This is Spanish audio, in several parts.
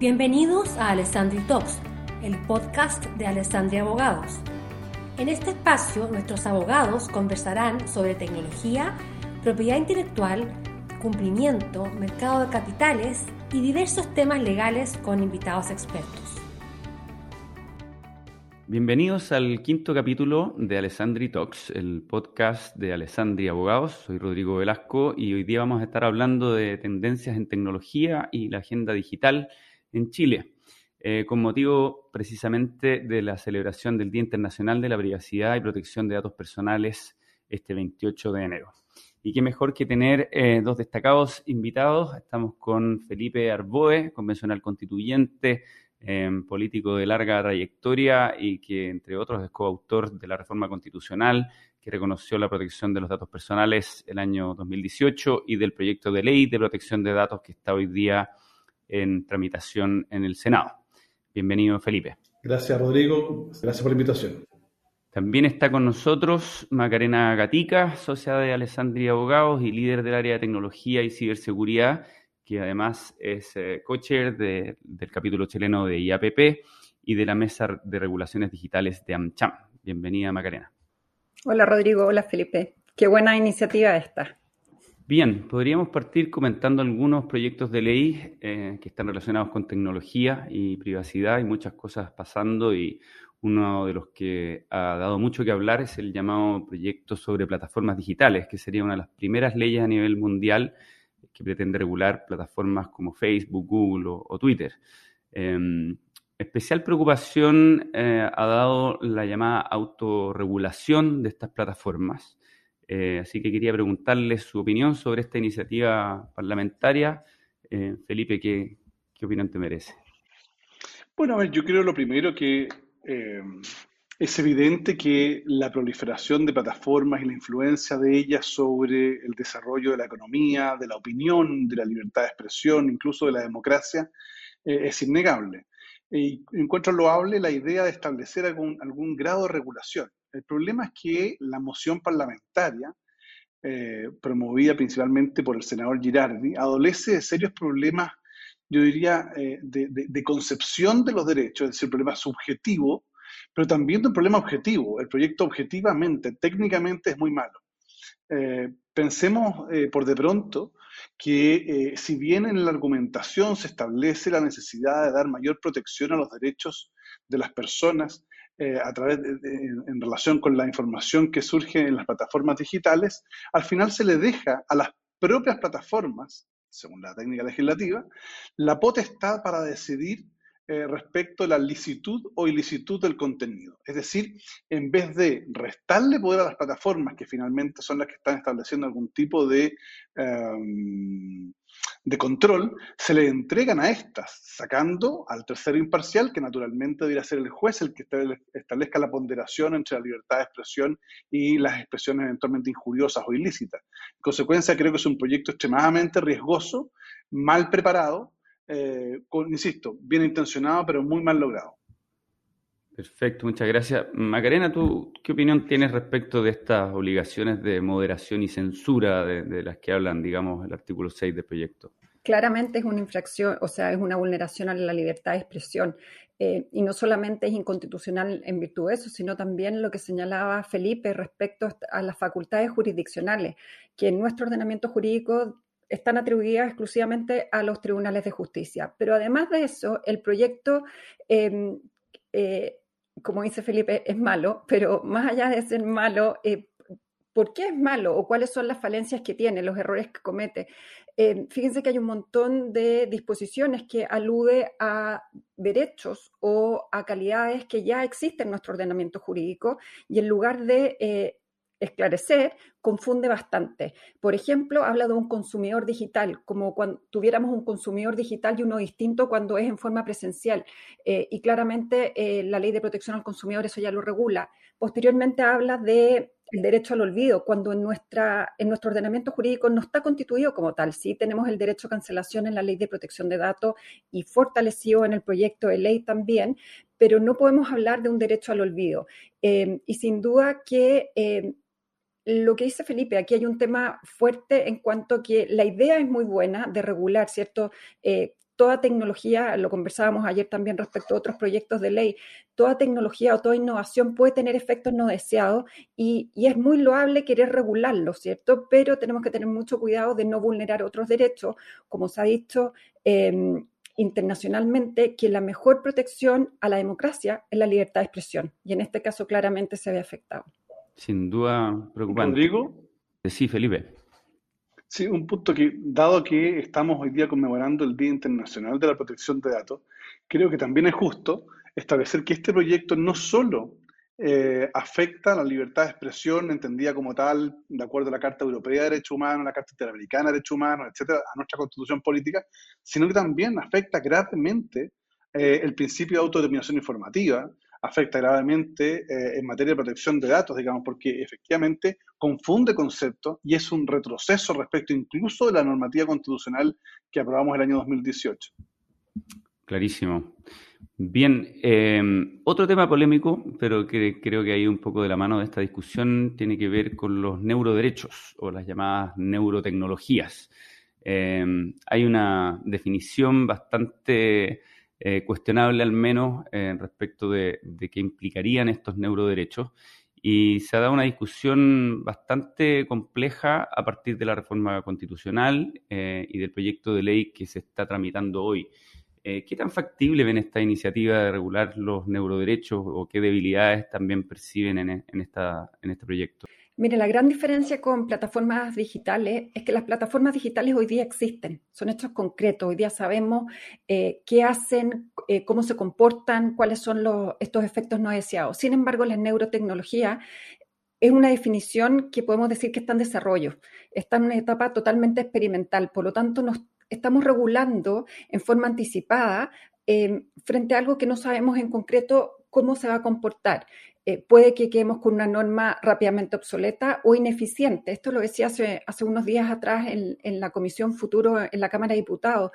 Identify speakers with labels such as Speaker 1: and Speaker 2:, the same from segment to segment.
Speaker 1: Bienvenidos a Alessandri Talks, el podcast de Alessandria Abogados. En este espacio, nuestros abogados conversarán sobre tecnología, propiedad intelectual, cumplimiento, mercado de capitales y diversos temas legales con invitados expertos.
Speaker 2: Bienvenidos al quinto capítulo de Alessandri Talks, el podcast de Alessandri Abogados. Soy Rodrigo Velasco y hoy día vamos a estar hablando de tendencias en tecnología y la agenda digital en Chile, eh, con motivo precisamente de la celebración del Día Internacional de la Privacidad y Protección de Datos Personales este 28 de enero. Y qué mejor que tener eh, dos destacados invitados. Estamos con Felipe Arboe, convencional constituyente, em, político de larga trayectoria y que, entre otros, es coautor de la reforma constitucional que reconoció la protección de los datos personales el año 2018 y del proyecto de ley de protección de datos que está hoy día en tramitación en el Senado. Bienvenido, Felipe.
Speaker 3: Gracias, Rodrigo. Gracias por la invitación.
Speaker 2: También está con nosotros Macarena Gatica, socia de Alessandria Abogados y líder del área de tecnología y ciberseguridad, que además es eh, co-chair del capítulo chileno de IAPP y de la Mesa de Regulaciones Digitales de AmCham. Bienvenida, Macarena.
Speaker 4: Hola, Rodrigo. Hola, Felipe. Qué buena iniciativa esta.
Speaker 2: Bien, podríamos partir comentando algunos proyectos de ley eh, que están relacionados con tecnología y privacidad. Hay muchas cosas pasando y uno de los que ha dado mucho que hablar es el llamado proyecto sobre plataformas digitales, que sería una de las primeras leyes a nivel mundial que pretende regular plataformas como Facebook, Google o, Twitter. Em, especial preocupación eh, ha dado la llamada autorregulación de estas plataformas eh, así que quería preguntarle su opinión sobre esta iniciativa parlamentaria. Eh, Felipe, ¿qué, opinión te merece?
Speaker 3: Bueno, a ver, yo creo lo primero que eh, es evidente que la proliferación de plataformas y la influencia de ellas sobre el desarrollo de la economía, de la opinión, de la libertad de expresión, incluso de la democracia, es innegable. Y encuentro loable la idea de establecer algún grado de regulación. El problema es que la moción parlamentaria, eh, promovida principalmente por el senador Girardi, adolece de serios problemas, yo diría, eh, de, concepción de los derechos, es decir, un problema subjetivo, pero también de un problema objetivo. El proyecto objetivamente, técnicamente es muy malo. Eh, pensemos por de pronto que si bien en la argumentación se establece la necesidad de dar mayor protección a los derechos de las personas eh, a través en relación con la información que surge en las plataformas digitales, al final se le deja a las propias plataformas, según la técnica legislativa, la potestad para decidir eh, respecto a la licitud o ilicitud del contenido. Es decir, en vez de restarle poder a las plataformas, que finalmente son las que están estableciendo algún tipo de em, de control se le entregan a estas, sacando al tercero imparcial, que naturalmente debería ser el juez el que establezca la ponderación entre la libertad de expresión y las expresiones eventualmente injuriosas o ilícitas. En consecuencia, creo que es un proyecto extremadamente riesgoso, mal preparado, eh, insisto, bien intencionado, pero muy mal logrado.
Speaker 2: Perfecto, muchas gracias. Macarena, ¿tú qué opinión tienes respecto de estas obligaciones de moderación y censura de, las que hablan, digamos, el artículo 6 del proyecto?
Speaker 4: Claramente es una infracción, o sea, es una vulneración a la libertad de expresión. Eh, y no solamente es inconstitucional en virtud de eso, sino también lo que señalaba Felipe respecto a las facultades jurisdiccionales, que en nuestro ordenamiento jurídico están atribuidas exclusivamente a los tribunales de justicia. Pero además de eso, el proyecto eh, eh, como dice Felipe, es malo, pero más allá de ser malo, eh, ¿por qué es malo o cuáles son las falencias que tiene, los errores que comete? Eh, fíjense que hay un montón de disposiciones que alude a derechos o a calidades que ya existen en nuestro ordenamiento jurídico y en lugar de eh, esclarecer, confunde bastante. Por ejemplo, habla de un consumidor digital, como cuando tuviéramos un consumidor digital y uno distinto cuando es en forma presencial. Eh, y claramente eh, la ley de protección al consumidor eso ya lo regula. Posteriormente habla de el derecho al olvido, cuando en, nuestra, en nuestro ordenamiento jurídico no está constituido como tal. Sí tenemos el derecho a cancelación en la ley de protección de datos y fortalecido en el proyecto de ley también, pero no podemos hablar de un derecho al olvido. Eh, y sin duda que lo que dice Felipe, aquí hay un tema fuerte en cuanto a que la idea es muy buena de regular, ¿cierto? Eh, toda tecnología, lo conversábamos ayer también respecto a otros proyectos de ley, toda tecnología o toda innovación puede tener efectos no deseados y, es muy loable querer regularlo, ¿cierto? Pero tenemos que tener mucho cuidado de no vulnerar otros derechos, como se ha dicho. Em, internacionalmente que la mejor protección a la democracia es la libertad de expresión y en este caso claramente se ve afectado.
Speaker 2: Sin duda preocupante.
Speaker 3: Rodrigo.
Speaker 2: Sí, Felipe.
Speaker 3: Sí, un punto que, dado que estamos hoy día conmemorando el Día Internacional de la Protección de Datos, creo que también es justo establecer que este proyecto no solo eh, afecta la libertad de expresión entendida como tal, de acuerdo a la Carta Europea de Derechos Humanos, la Carta Interamericana de Derechos Humanos, etcétera, a nuestra constitución política, sino que también afecta gravemente eh, el principio de autodeterminación informativa, afecta gravemente eh, en materia de protección de datos, digamos, porque efectivamente confunde conceptos y es un retroceso respecto incluso de la normativa constitucional que aprobamos el año 2018.
Speaker 2: Clarísimo. Bien, eh, otro tema polémico, pero que creo que hay un poco de la mano de esta discusión, tiene que ver con los neuroderechos o las llamadas neurotecnologías. Eh, hay una definición bastante eh, cuestionable al menos eh, respecto de, qué implicarían estos neuroderechos. Y se ha dado una discusión bastante compleja a partir de la reforma constitucional eh, y del proyecto de ley que se está tramitando hoy. ¿Qué tan factible ven esta iniciativa de regular los neuroderechos o qué debilidades también perciben en, esta, en este proyecto?
Speaker 4: Mire, la gran diferencia con plataformas digitales es que las plataformas digitales hoy día existen, son hechos concretos. Hoy día sabemos eh, qué hacen, eh, cómo se comportan, cuáles son estos efectos no deseados. Sin embargo, la neurotecnología es una definición que podemos decir que está en desarrollo, está en una etapa totalmente experimental. Por lo tanto, nos estamos regulando en forma anticipada eh, frente a algo que no sabemos en concreto cómo se va a comportar. Eh, puede que quedemos con una norma rápidamente obsoleta o ineficiente. Esto lo decía hace, unos días atrás en, la Comisión Futuro en la Cámara de Diputados.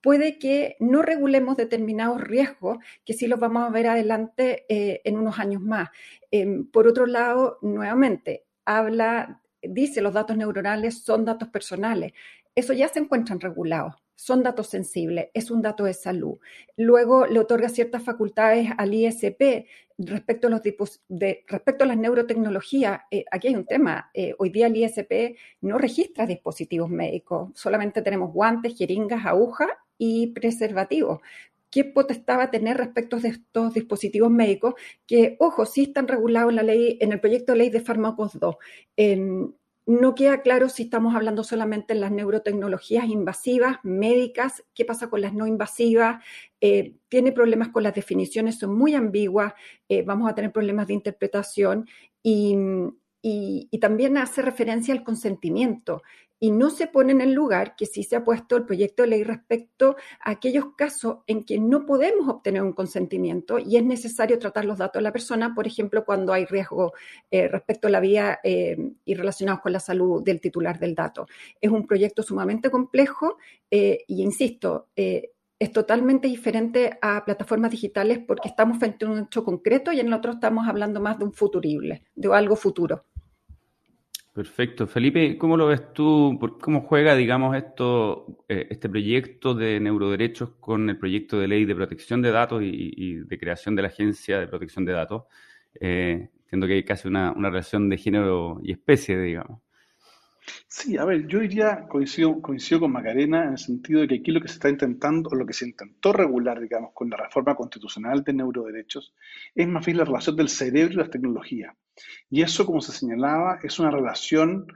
Speaker 4: Puede que no regulemos determinados riesgos que sí los vamos a ver adelante eh, en unos años más. Em, por otro lado, nuevamente, habla, dice los datos neuronales son datos personales. Eso ya se encuentran regulados son datos sensibles, es un dato de salud. Luego le otorga ciertas facultades al ISP respecto a, los de, respecto a las neurotecnologías. Eh, aquí hay un tema. Eh, hoy día el ISP no registra dispositivos médicos, solamente tenemos guantes, jeringas, agujas y preservativos. ¿Qué potestad va a tener respecto a estos dispositivos médicos que, ojo, sí están regulados en la ley, en el proyecto de ley de fármacos 2? No queda claro si estamos hablando solamente de las neurotecnologías invasivas, médicas, qué pasa con las no invasivas, eh, tiene problemas con las definiciones, son muy ambiguas, eh, vamos a tener problemas de interpretación y, y, también hace referencia al consentimiento y no se pone en el lugar que sí se ha puesto el proyecto de ley respecto a aquellos casos en que no podemos obtener un consentimiento y es necesario tratar los datos de la persona, por ejemplo, cuando hay riesgo eh, respecto a la vía eh, y relacionados con la salud del titular del dato. Es un proyecto sumamente complejo eh, y, insisto, es totalmente diferente a plataformas digitales porque estamos frente a un hecho concreto y en el otro estamos hablando más de un futurible, de algo futuro.
Speaker 2: Perfecto. Felipe, ¿cómo lo ves tú? ¿Cómo juega, digamos, esto, eh, este proyecto de neuroderechos con el proyecto de ley de protección de datos y, de creación de la Agencia de Protección de Datos? Eh, que hay casi una, relación de género y especie, digamos.
Speaker 3: Sí, a ver, yo diría, coincido, coincido con Macarena en el sentido de que aquí lo que se está intentando, o lo que se intentó regular, digamos, con la reforma constitucional de neuroderechos, es más bien la relación del cerebro y las tecnologías. Y eso, como se señalaba, es una relación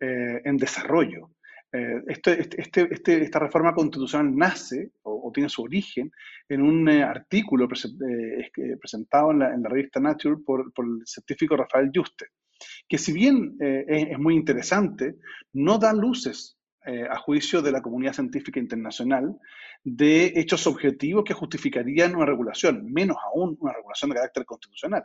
Speaker 3: eh, en desarrollo. Eh, este, este, este, esta reforma constitucional nace o, tiene su origen en un eh, artículo presentado en la, revista Nature por, el científico Rafael Juste, que si bien es, muy interesante, no da luces a juicio de la comunidad científica internacional de hechos objetivos que justificarían una regulación, menos aún una regulación de carácter constitucional.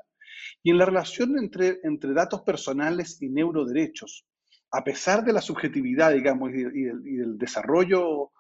Speaker 3: Y en la relación entre, entre datos personales y neuroderechos, a pesar de la subjetividad, digamos, y, del, desarrollo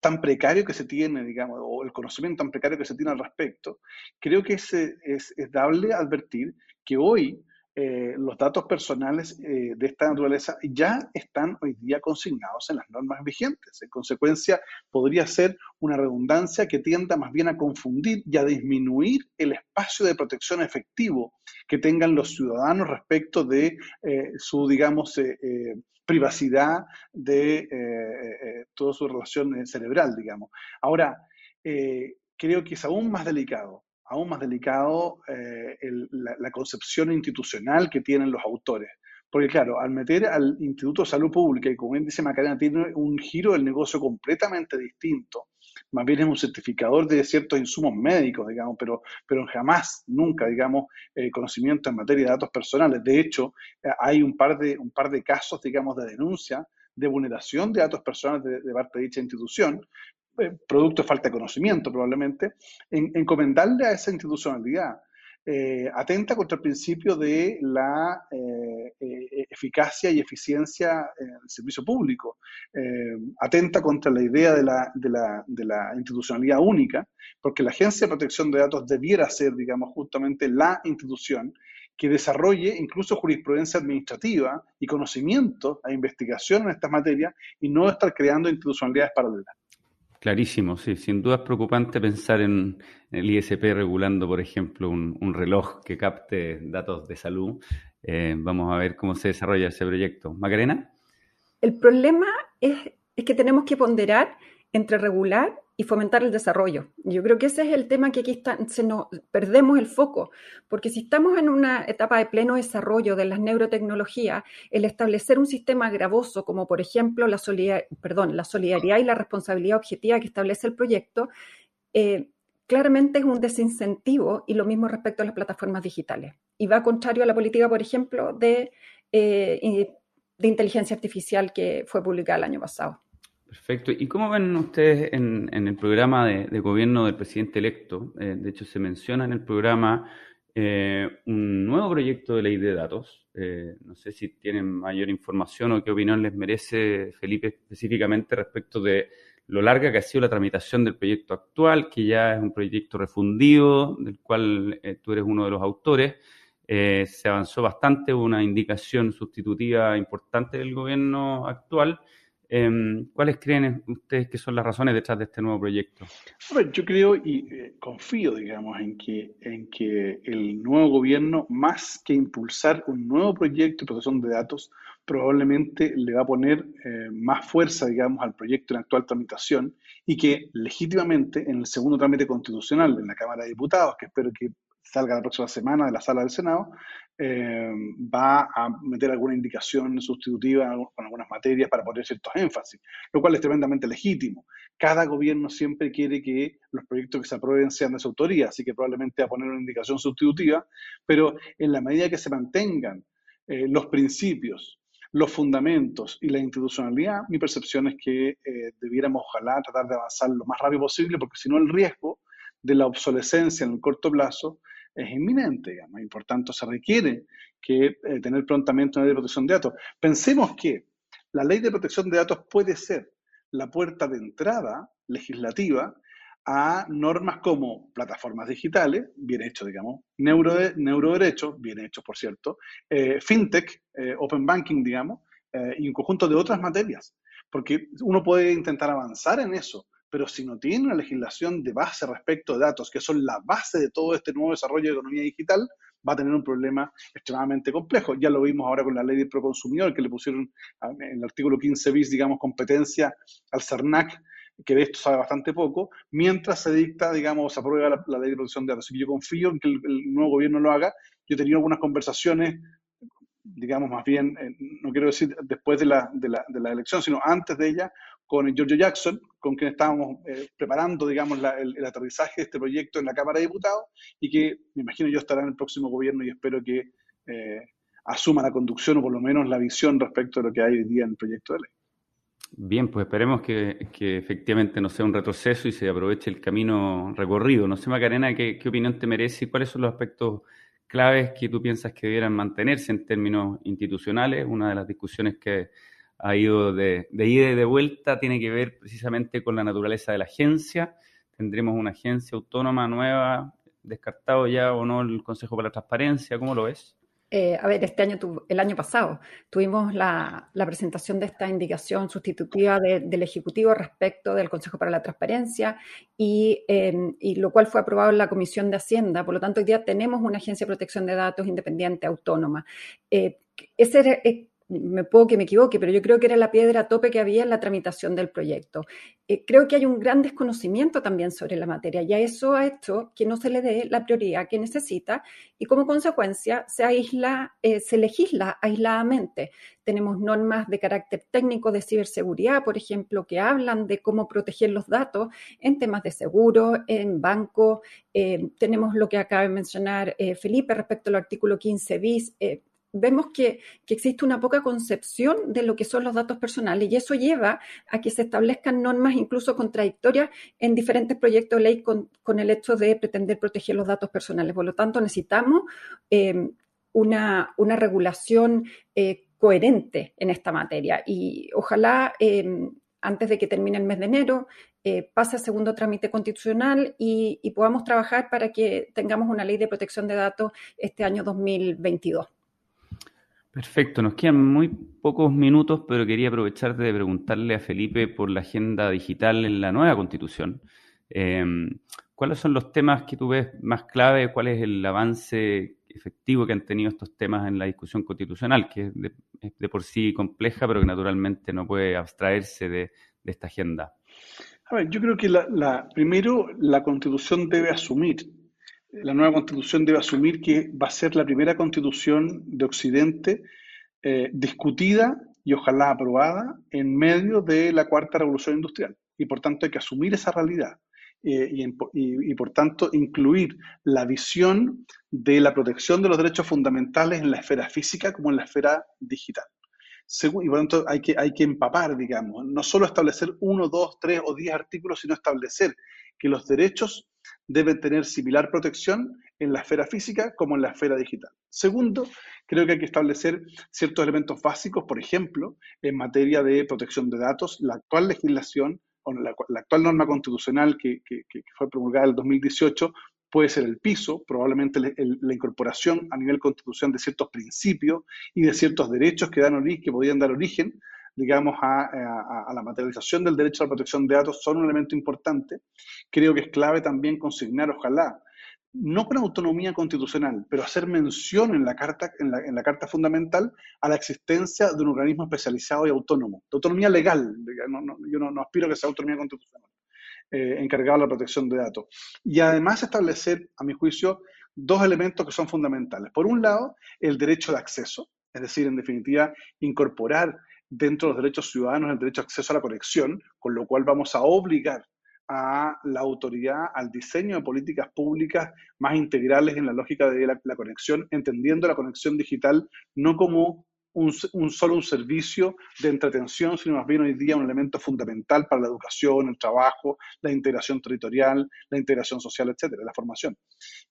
Speaker 3: tan precario que se tiene, digamos, o el conocimiento tan precario que se tiene al respecto, creo que es, es, es dable advertir que hoy eh, los datos personales eh, de esta naturaleza ya están hoy día consignados en las normas vigentes. En consecuencia, podría ser una redundancia que tienda más bien a confundir y a disminuir el espacio de protección efectivo que tengan los ciudadanos respecto de eh, su, digamos, privacidad de toda su relación cerebral, digamos. Ahora, creo que es aún más delicado aún más delicado eh, la, concepción institucional que tienen los autores. Porque claro, al meter al Instituto de Salud Pública, y como bien dice Macarena, tiene un giro del negocio completamente distinto, más bien es un certificador de ciertos insumos médicos, digamos, pero, pero jamás, nunca, digamos, eh, conocimiento en materia de datos personales. De hecho, eh, hay un par, de, un par de casos, digamos, de denuncia de vulneración de datos personales de, parte de dicha institución, producto de falta de conocimiento probablemente, en, encomendarle a esa institucionalidad. Eh, atenta contra el principio de la eh, eficacia y eficiencia del servicio público, atenta contra la idea de la, de, la, de la, institucionalidad única, porque la Agencia de Protección de Datos debiera ser, digamos, justamente la institución que desarrolle incluso jurisprudencia administrativa y conocimiento e investigación en estas materias y no estar creando institucionalidades paralelas.
Speaker 2: Clarísimo, sí. Sin duda es preocupante pensar en el ISP regulando, por ejemplo, un, reloj que capte datos de salud. Eh, vamos a ver cómo se desarrolla ese proyecto. Macarena.
Speaker 4: El problema es, es que tenemos que ponderar entre regular y fomentar el desarrollo. Yo creo que ese es el tema que aquí está, se nos perdemos el foco, porque si estamos en una etapa de pleno desarrollo de las neurotecnologías, el establecer un sistema gravoso, como por ejemplo la, perdón, la solidaridad y la responsabilidad objetiva que establece el proyecto, eh, claramente es un desincentivo y lo mismo respecto a las plataformas digitales. Y va contrario a la política, por ejemplo, de, eh, de inteligencia artificial que fue publicada el año pasado.
Speaker 2: Perfecto. ¿Y cómo ven ustedes en, el programa de, gobierno del presidente electo? Eh, de hecho, se menciona en el programa eh, un nuevo proyecto de ley de datos. Eh, no sé si tienen mayor información o qué opinión les merece, Felipe, específicamente respecto de lo larga que ha sido la tramitación del proyecto actual, que ya es un proyecto refundido, del cual tú eres uno de los autores. se avanzó bastante, una indicación sustitutiva importante del gobierno actual. Em, ¿Cuáles creen ustedes que son las razones detrás de este nuevo proyecto?
Speaker 3: yo creo y eh, confío, digamos, en que, en que el nuevo gobierno, más que impulsar un nuevo proyecto de protección de datos, probablemente le va a poner eh, más fuerza, digamos, al proyecto en actual tramitación y que legítimamente en el segundo trámite constitucional en la Cámara de Diputados, que espero que salga la próxima semana de la sala del Senado, eh, va a meter alguna indicación sustitutiva con algunas materias para poner ciertos énfasis, lo cual es tremendamente legítimo. Cada gobierno siempre quiere que los proyectos que se aprueben sean de su autoría, así que probablemente va a poner una indicación sustitutiva, pero en la medida que se mantengan eh, los principios, los fundamentos y la institucionalidad, mi percepción es que eh, debiéramos, ojalá, tratar de avanzar lo más rápido posible, porque si no el riesgo de la obsolescencia en el corto plazo es inminente, digamos, y por tanto se requiere que eh, tener prontamente una ley de protección de datos. Pensemos que la ley de protección de datos puede ser la puerta de entrada legislativa a normas como plataformas digitales, bien hecho, digamos, neuro, neuroderechos, bien hechos, por cierto, eh, fintech, eh, open banking, digamos, y un conjunto de otras materias. Porque uno puede intentar avanzar en eso, pero si no tiene una legislación de base respecto de datos, que son la base de todo este nuevo desarrollo de economía digital, va a tener un problema extremadamente complejo. Ya lo vimos ahora con la ley del proconsumidor, que le pusieron en el artículo 15 bis, digamos, competencia al CERNAC, que de esto sabe bastante poco, mientras se dicta, digamos, se aprueba la, ley de protección de datos. Así que yo confío en que el, el nuevo gobierno lo haga. Yo he tenido algunas conversaciones digamos más bien, eh, no quiero decir después de la, de, la, de la, elección, sino antes de ella, con Giorgio Jackson, con quien estábamos eh, preparando, digamos, el, aterrizaje de este proyecto en la Cámara de Diputados y que me imagino yo estará en el próximo gobierno y espero que eh, asuma la conducción o por lo menos la visión respecto de lo que hay hoy día en el proyecto de ley.
Speaker 2: Bien, pues esperemos que, que, efectivamente no sea un retroceso y se aproveche el camino recorrido. No sé, Macarena, ¿qué, qué opinión te merece y cuáles son los aspectos claves que tú piensas que debieran mantenerse en términos institucionales. Una de las discusiones que ha ido de, ida y de vuelta tiene que ver precisamente con la naturaleza de la agencia. Tendremos una agencia autónoma nueva, descartado ya o no el Consejo para la Transparencia, ¿cómo lo ves?
Speaker 4: Eh, a ver, este año, el año pasado, tuvimos la, presentación de esta indicación sustitutiva del Ejecutivo respecto del Consejo para la Transparencia em, y, lo cual fue aprobado en la Comisión de Hacienda. Por lo tanto, hoy día tenemos una agencia de protección de datos independiente, autónoma. Eh, ese, eh, me puedo que me equivoque, pero yo creo que era la piedra tope que había en la tramitación del proyecto. Eh, creo que hay un gran desconocimiento también sobre la materia y a eso ha hecho que no se le dé la prioridad que necesita y como consecuencia se aísla, eh, se legisla aisladamente. Tenemos normas de carácter técnico de ciberseguridad, por ejemplo, que hablan de cómo proteger los datos en temas de seguro, en banco. Eh, tenemos lo que acaba de mencionar Felipe respecto al artículo 15 bis vemos que, existe una poca concepción de lo que son los datos personales y eso lleva a que se establezcan normas incluso contradictorias en diferentes proyectos de ley con, el hecho de pretender proteger los datos personales. Por lo tanto, necesitamos eh, una, regulación eh, coherente en esta materia y ojalá eh, antes de que termine el mes de enero pase a segundo trámite constitucional y, y podamos trabajar para que tengamos una ley de protección de datos este año 2022.
Speaker 2: Perfecto, nos quedan muy pocos minutos, pero quería aprovechar de preguntarle a Felipe por la agenda digital en la nueva constitución. Em, ¿Cuáles son los temas que tú ves más clave? ¿Cuál es el avance efectivo que han tenido estos temas en la discusión constitucional, que es de, por sí compleja, pero que naturalmente no puede abstraerse de, esta agenda?
Speaker 3: A ver, yo creo que la, primero la constitución debe asumir la nueva constitución debe asumir que va a ser la primera constitución de Occidente eh, discutida y ojalá aprobada en medio de la cuarta revolución industrial. Y por tanto hay que asumir esa realidad eh, y, por tanto incluir la visión de la protección de los derechos fundamentales en la esfera física como en la esfera digital. y por tanto hay que, hay que empapar, digamos, no solo establecer uno, dos, tres o diez artículos, sino establecer que los derechos deben tener similar protección en la esfera física como en la esfera digital. Segundo, creo que hay que establecer ciertos elementos básicos, por ejemplo, en materia de protección de datos, la actual legislación o la, actual norma constitucional que, fue promulgada en el 2018 puede ser el piso, probablemente la incorporación a nivel constitucional de ciertos principios y de ciertos derechos que, dan origen, que podrían dar origen digamos, a, la materialización del derecho a la protección de datos son un elemento importante. Creo que es clave también consignar, ojalá, no con autonomía constitucional, pero hacer mención en la Carta, en la, carta Fundamental a la existencia de un organismo especializado y autónomo, de autonomía legal, yo no, aspiro a que sea autonomía constitucional, eh, encargado de la protección de datos. Y además establecer, a mi juicio, dos elementos que son fundamentales. Por un lado, el derecho de acceso, es decir, en definitiva, incorporar dentro de los derechos ciudadanos el derecho a acceso a la conexión, con lo cual vamos a obligar a la autoridad al diseño de políticas públicas más integrales en la lógica de la, conexión, entendiendo la conexión digital no como un, solo un servicio de entretención, sino más bien hoy día un elemento fundamental para la educación, el trabajo, la integración territorial, la integración social, etcétera, la formación.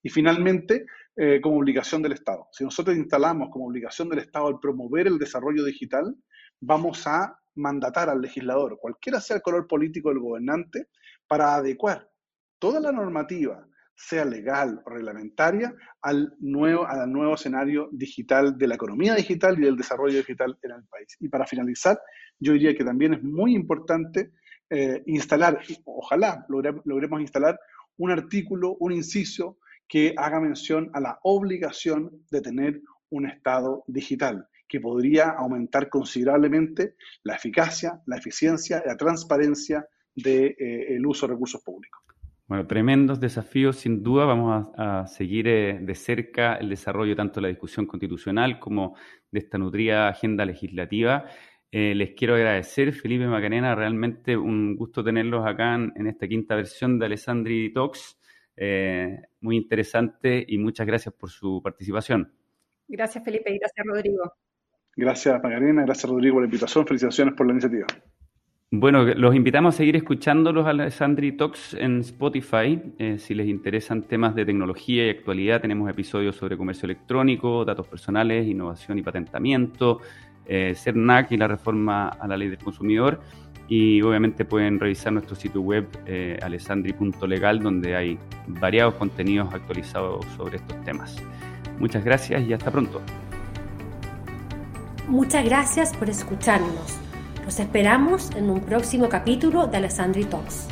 Speaker 3: Y finalmente, eh, como obligación del Estado. Si nosotros instalamos como obligación del Estado el promover el desarrollo digital, vamos a mandatar al legislador, cualquiera sea el color político del gobernante, para adecuar toda la normativa, sea legal o reglamentaria, al nuevo, al nuevo escenario digital de la economía digital y del desarrollo digital en el país. Y para finalizar, yo diría que también es muy importante eh, instalar, ojalá logremos instalar un artículo, un inciso que haga mención a la obligación de tener un Estado digital que podría aumentar considerablemente la eficacia, la eficiencia y la transparencia del de, eh, uso de recursos públicos.
Speaker 2: Bueno, tremendos desafíos, sin duda. Vamos a, seguir eh, de cerca el desarrollo tanto de la discusión constitucional como de esta nutrida agenda legislativa. Eh, les quiero agradecer, Felipe Macarena, realmente un gusto tenerlos acá en, esta quinta versión de Alessandri Talks. muy interesante y muchas gracias por su participación.
Speaker 4: Gracias, Felipe, y gracias, Rodrigo.
Speaker 3: Gracias, Magarena. Gracias, Rodrigo, por la invitación. Felicitaciones por la iniciativa.
Speaker 2: Bueno, los invitamos a seguir escuchando los Alessandri Talks en Spotify. Eh, si les interesan temas de tecnología y actualidad, tenemos episodios sobre comercio electrónico, datos personales, innovación y patentamiento, eh, CERNAC y la reforma a la ley del consumidor. Y obviamente pueden revisar nuestro sitio web eh, alessandri.legal, donde hay variados contenidos actualizados sobre estos temas. Muchas gracias y hasta pronto.
Speaker 1: Muchas gracias por escucharnos. Los esperamos en un próximo capítulo de Alessandri Talks.